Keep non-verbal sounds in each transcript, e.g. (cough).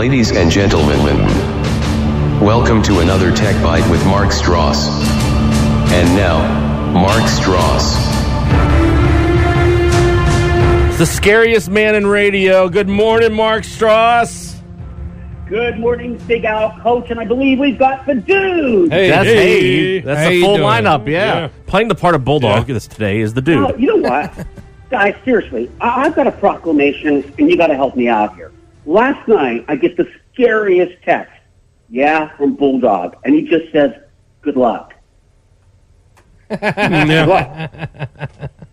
Ladies and gentlemen, welcome to another Tech Bite with Mark Stross. And now, Mark Stross. The scariest man in radio. Good morning, Mark Stross. Good morning, Big Al Coach, and I believe we've got the dude. Hey, that's, hey. hey, that's How the full doing? lineup. Yeah. Yeah. playing the part of Bulldog. Yeah. This today is the dude. Now, you know what? (laughs) Guys, seriously, I- I've got a proclamation, and you got to help me out here. Last night, I get the scariest text. Yeah, from Bulldog. And he just says, good luck. (laughs) Yeah, What?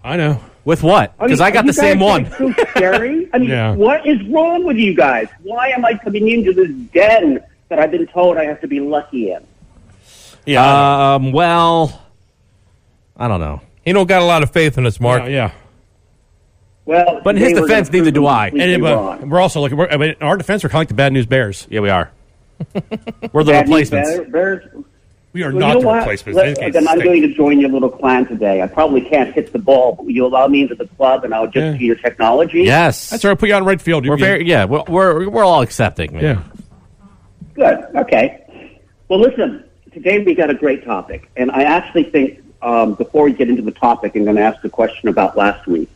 I know. With what? I mean, Because I got the same one. getting So scary. (laughs) I mean, Yeah. what is wrong with you guys? Why am I coming into this den that I've been told I have to be lucky in? Yeah, Um. Well, I don't know. He don't got a lot of faith in us, Mark. yeah, yeah. Well, But in his defense, neither do I. And, but we're also looking. We're, I mean, in our defense, we're kind of like the bad news bears. Yeah, we are. (laughs) We're the Bad replacements. Bears- Bears- We are Well, not you know the what? replacements. Let- They can't then I'm going to join your little clan today. I probably can't hit the ball, but you allow me into the club and I'll just Yeah. see your technology? Yes. That's all right. Put you on right field. You're We're very. Yeah. We're we're, we're all accepting. Man. Yeah. Good. Okay. Well, listen, today we got a great topic. And I actually think um, before we get into the topic, I'm going to ask a question about last week.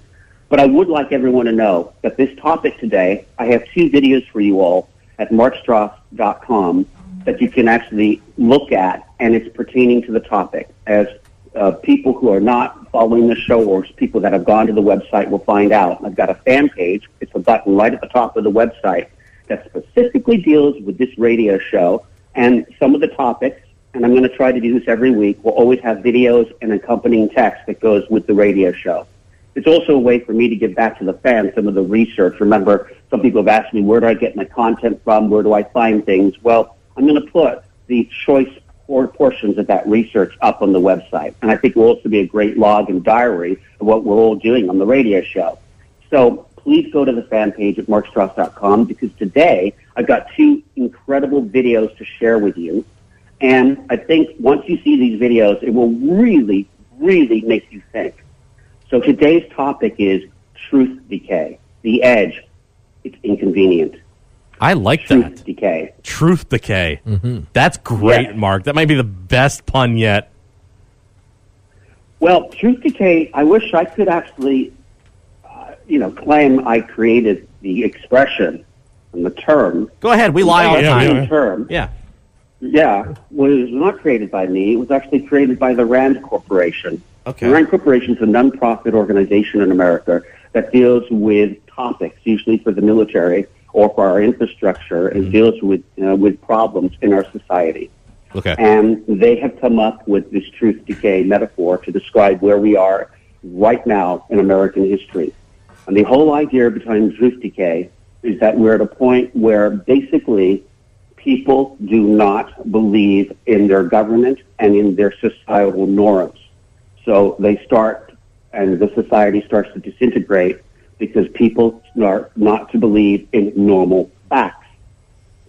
But I would like everyone to know that this topic today, I have two videos for you all at markstross.com that you can actually look at, and it's pertaining to the topic. As uh, people who are not following the show, or people that have gone to the website, will find out. I've got a fan page. It's a button right at the top of the website that specifically deals with this radio show and some of the topics. And I'm going to try to do this every week. We'll always have videos and accompanying text that goes with the radio show. It's also a way for me to give back to the fans some of the research. Remember, some people have asked me, where do I get my content from? Where do I find things? Well, I'm going to put the choice portions of that research up on the website. And I think it will also be a great log and diary of what we're all doing on the radio show. So please go to the fan page at markstross.com because today I've got two incredible videos to share with you. And I think once you see these videos, it will really, really make you think. So today's topic is truth decay. The edge. It's inconvenient. I like Truth that. Truth decay. Truth decay. That's great, Yeah. Mark. That might be the best pun yet. Well, truth decay, I wish I could actually, uh, you know, claim I created the expression and the term. Go ahead. We lie all the Yeah, time. yeah. term. Yeah. Yeah, was not created by me. It was actually created by the RAND Corporation. Okay. The RAND Corporation is a nonprofit organization in America that deals with topics, usually for the military or for our infrastructure, and deals with uh, with problems in our society. Okay. And they have come up with this truth decay metaphor to describe where we are right now in American history. And the whole idea behind truth decay is that we're at a point where basically people do not believe in their government and in their societal norms. So they start, and the society starts to disintegrate because people start not to believe in normal facts.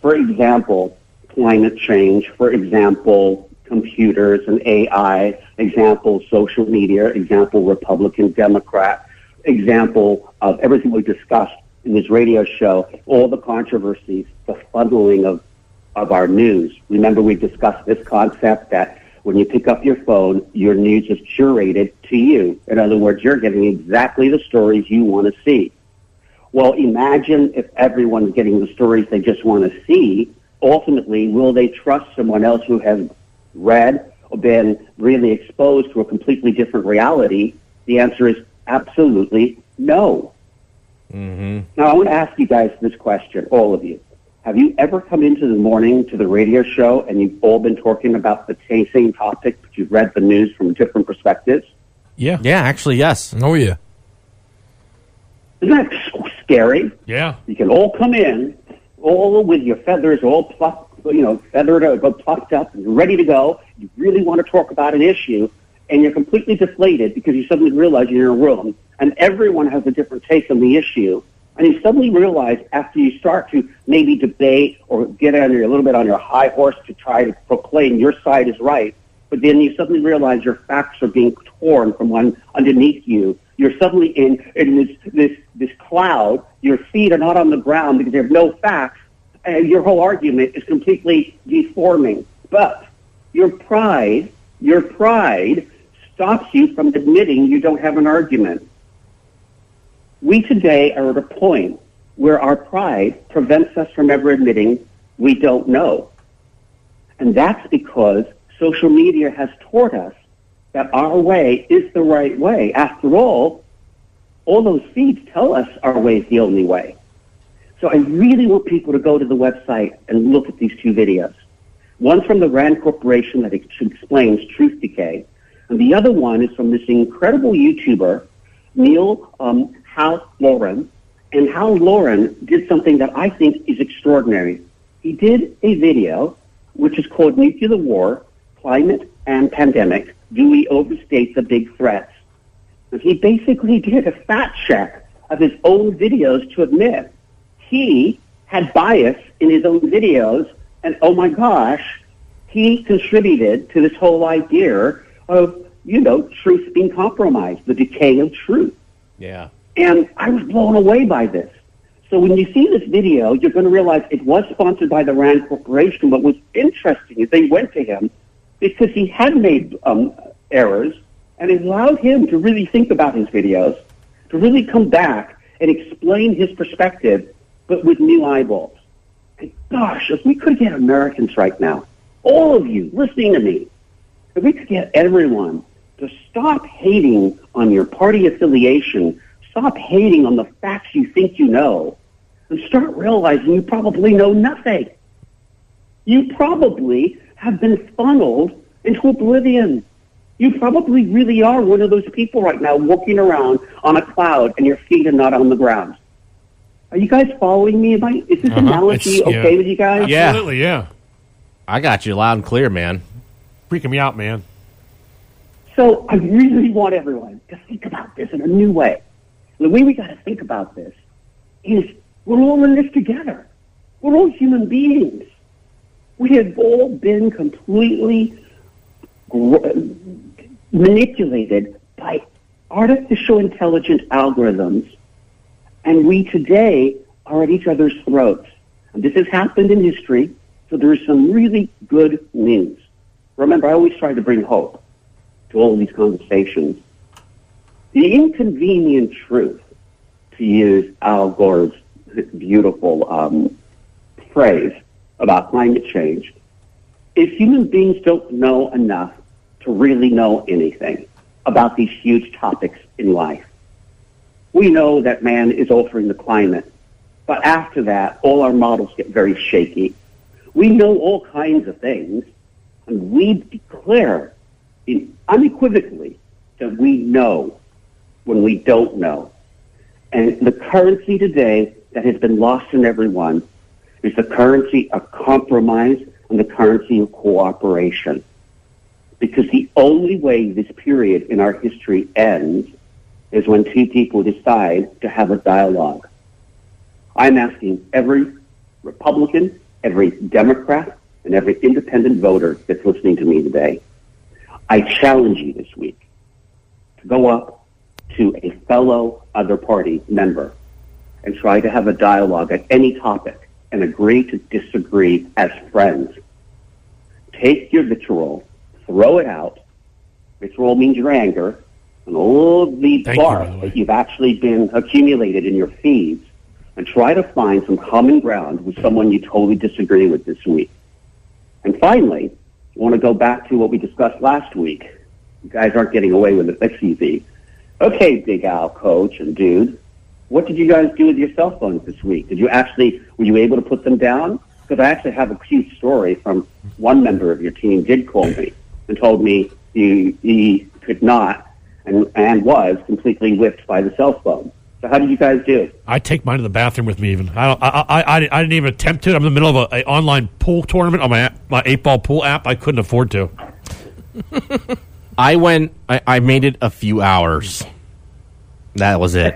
For example, climate change, for example, computers and AI, example, social media, example, Republican, Democrat, example of everything we discussed in this radio show, all the controversies, the funneling of, of our news. Remember, we discussed this concept that when you pick up your phone, your news is curated to you. In other words, you're getting exactly the stories you want to see. Well, imagine if everyone's getting the stories they just want to see. Ultimately, will they trust someone else who has read or been really exposed to a completely different reality? The answer is absolutely no. Mm-hmm. Now, I want to ask you guys this question, all of you. Have you ever come into the morning to the radio show and you've all been talking about the same- same topic, but you've read the news from different perspectives? Yeah. Yeah, actually, yes. Oh yeah. Isn't that s- scary? Yeah. You can all come in, all with your feathers all plucked, you know, feathered, uh, plucked up, and you're ready to go. You really want to talk about an issue, and you're completely deflated because you suddenly realize you're in a room, and everyone has a different take on the issue. And you suddenly realize after you start to maybe debate or get your, a little bit on your high horse to try to proclaim your side is right, but then you suddenly realize your facts are being torn from one underneath you. You're suddenly in, in this, this, this cloud. Your feet are not on the ground because you have no facts, and your whole argument is completely deforming. But your pride, your pride stops you from admitting you don't have an argument. We today are at a point where our pride prevents us from ever admitting we don't know. And that's because social media has taught us that our way is the right way. After all, all those feeds tell us our way is the only way. So I really want people to go to the website and look at these two videos. One's from the RAND Corporation that explains truth decay, and the other one is from this incredible YouTuber, Neil um, Hal Lauren And Halloran did something that I think is extraordinary. He did a video which is called Nuclear War, Climate and Pandemic. Do we overstate the big threats? And he basically did a fact check of his own videos to admit he had bias in his own videos, and oh my gosh, he contributed to this whole idea of, you know, truth being compromised, the decay of truth. Yeah. And I was blown away by this. So when you see this video, you're going to realize it was sponsored by the RAND Corporation. But what's interesting is they went to him because he had made um, errors, and it allowed him to really think about his videos, to really come back and explain his perspective, but with new eyeballs. And gosh, if we could get Americans right now, all of you listening to me, if we could get everyone to stop hating on your party affiliation, stop hating on the facts you think you know, and start realizing you probably know nothing. You probably have been funneled into oblivion. You probably really are one of those people right now walking around on a cloud and your feet are not on the ground. Are you guys following me? Am I, is this uh-huh. analogy It's- okay yeah. with you guys? Yeah. Absolutely, yeah. I got you loud and clear, man. Freaking me out, man. So I really want everyone to think about this in a new way. The way we got to think about this is we're all in this together. We're all human beings. We have all been completely manipulated by artificial intelligent algorithms, and we today are at each other's throats. And this has happened in history, so there is some really good news. Remember, I always try to bring hope to all of these conversations. The inconvenient truth, to use Al Gore's beautiful um, phrase about climate change, is human beings don't know enough to really know anything about these huge topics in life. We know that man is altering the climate, but after that, all our models get very shaky. We know all kinds of things, and we declare unequivocally that we know when we don't know. And the currency today that has been lost in everyone is the currency of compromise and the currency of cooperation. Because the only way this period in our history ends is when two people decide to have a dialogue. I'm asking every Republican, every Democrat, and every independent voter that's listening to me today. I challenge you this week to go up to a fellow other party member and try to have a dialogue at any topic and agree to disagree as friends. Take your vitriol, throw it out. Vitriol means your anger and all the Thank bark way. that you've actually been accumulated in your feeds and try to find some common ground with someone you totally disagree with this week. And finally, I want to go back to what we discussed last week. You guys aren't getting away with it. That's easy. Okay, Big Al, coach and dude, what did you guys do with your cell phones this week? Did you actually, were you able to put them down? Because I actually have a cute story from one member of your team did call me and told me he, he could not and, and was completely whipped by the cell phone. So how did you guys do? I take mine to the bathroom with me. Even I don't. I, I, I, I didn't even attempt to. I'm in the middle of a, a online pool tournament on my app- my eight ball pool app. I couldn't afford to. (laughs) I went. I, I made it a few hours. That was it.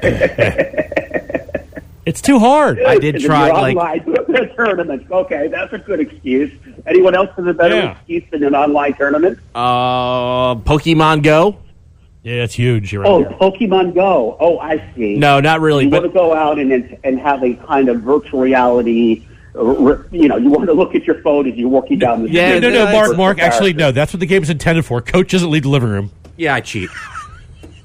It's too hard. (laughs) I did try. Like online tournaments. Okay, that's a good excuse. Anyone else has a better Yeah. excuse than an online tournament? uh, Pokemon Go. Yeah, it's huge. You're right. Oh, Pokemon Go. Oh, I see. No, not really. you But want to go out and and have a kind of virtual reality you know, you want to look at your phone as you're walking down the street. Yeah, street. no, no, Mark, Mark. Actually, no. That's what the game is intended for. Coach doesn't leave the living room. Yeah, I cheat.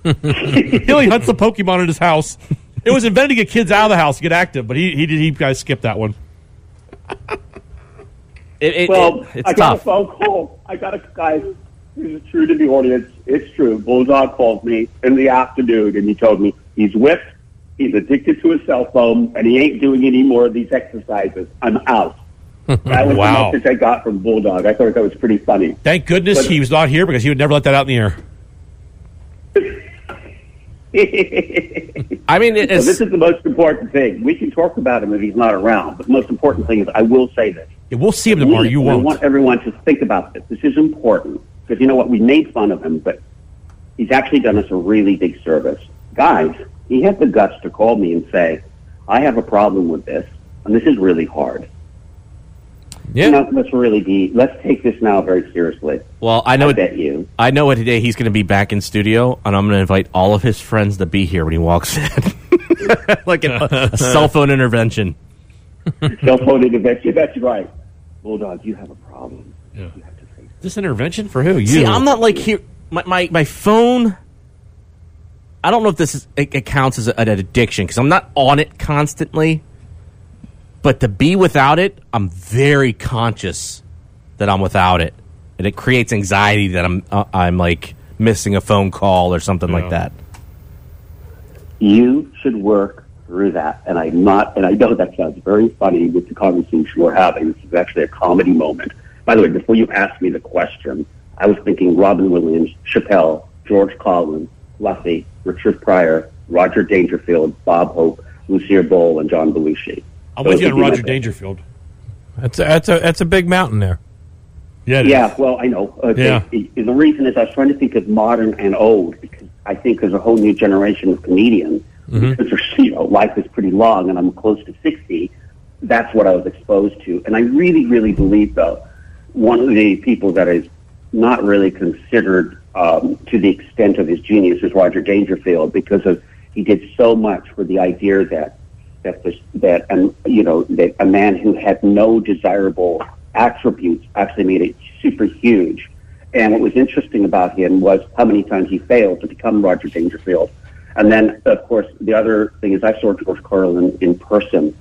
(laughs) He only hunts the Pokemon in his house. It was invented to get kids out of the house to get active, but he he did he guys skipped that one. It, it, Well, it- it's I got tough. a phone call. I got a guy. who's true to the audience. It's true. Bulldog called me in the afternoon, and he told me he's whipped. He's addicted to his cell phone, and he ain't doing any more of these exercises. I'm out. (laughs) That was Wow. the message I got from Bulldog. I thought that was pretty funny. Thank goodness But- he was not here because he would never let that out in the air. (laughs) I mean, So this is the most important thing. We can talk about him if he's not around, but the most important thing is I will say this. Yeah, we'll see him tomorrow. You won't. want everyone to think about this. This is important because you know what? We made fun of him, but he's actually done us a really big service. Guys, he had the guts to call me and say, I have a problem with this, and this is really hard. Yeah. You know, let's really be, let's take this now very seriously. well, I know I bet you. I know what today he's going to be back in studio, and I'm going to invite all of his friends to be here when he walks in, (laughs) like a, a cell phone intervention. (laughs) Cell phone intervention, that's right. Bulldogs, you have a problem. You have to face This intervention for who? You. See, I'm not like here. My my, my phone. I don't know if this is it, it counts as an addiction because I'm not on it constantly. But to be without it, I'm very conscious that I'm without it, and it creates anxiety that I'm uh, I'm like missing a phone call or something Yeah. like that. you should work through that. And I'm not, and I know that sounds very funny with the conversation we're having. This is actually a comedy moment. By the way, before you ask me the question, I was thinking Robin Williams, Chappelle, George Carlin, Fluffy, Richard Pryor, Roger Dangerfield, Bob Hope, Lucille Ball, and John Belushi. I'm Those with you on Roger. Dangerfield. That's a, that's a that's a big mountain there. Yeah, it is. Yeah, well, I know. Uh, Yeah. the, the- the reason is I was trying to think of modern and old because I think there's a whole new generation of comedians. Because there's, you know, life is pretty long, and I'm close to sixty. That's what I was exposed to, and I really, really believe though one of the people that is not really considered um, to the extent of his genius is Roger Dangerfield because of he did so much for the idea that that this, that um, you know that a man who had no desirable attributes actually made it super huge. And what was interesting about him was how many times he failed to become Roger Dangerfield. And then, of course, the other thing is I saw George Carlin in person,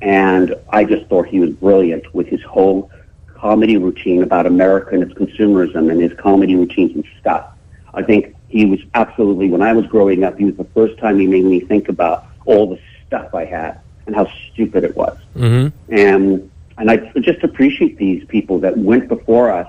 and I just thought he was brilliant with his whole comedy routine about America and its consumerism and his comedy routines and stuff. I think he was absolutely, when I was growing up, he was the first time he made me think about all the stuff I had and how stupid it was. Mm-hmm. And, and I just appreciate these people that went before us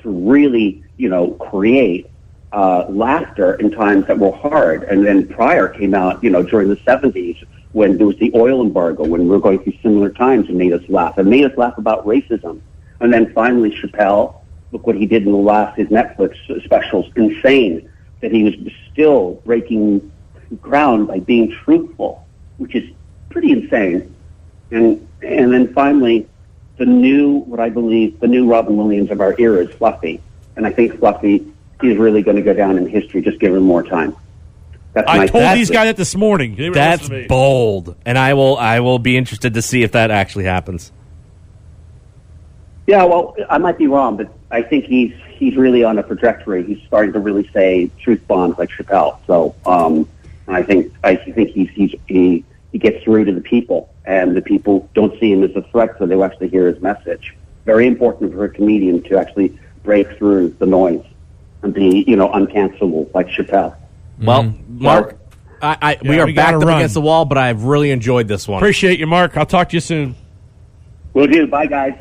to really, you know, create uh, laughter in times that were hard. And then Pryor came out, you know, during the 70s when there was the oil embargo, when we were going through similar times and made us laugh. And made us laugh about racism. And then finally Chappelle, look what he did in the last, his Netflix specials, insane, that he was still breaking ground by being truthful, which is pretty insane. And, and then finally, the new, what I believe, the new Robin Williams of our era is Fluffy. And I think Fluffy is really going to go down in history. Just give him more time. That's I my told that's these guys that this morning. They wouldn't That's listen to me. bold, and I will I will be interested to see if that actually happens. Yeah, well, I might be wrong, but I think he's he's really on a trajectory. He's starting to really say truth bombs like Chappelle. So um, I think I think he's he's he he gets through to the people, and the people don't see him as a threat, so they actually hear his message. Very important for a comedian to actually break through the noise and be you know uncancelable like Chappelle. Well, mm-hmm. Mark, I, I we are we backed up against the wall, but I've really enjoyed this one. Appreciate you, Mark. I'll talk to you soon. Will do. Bye, guys.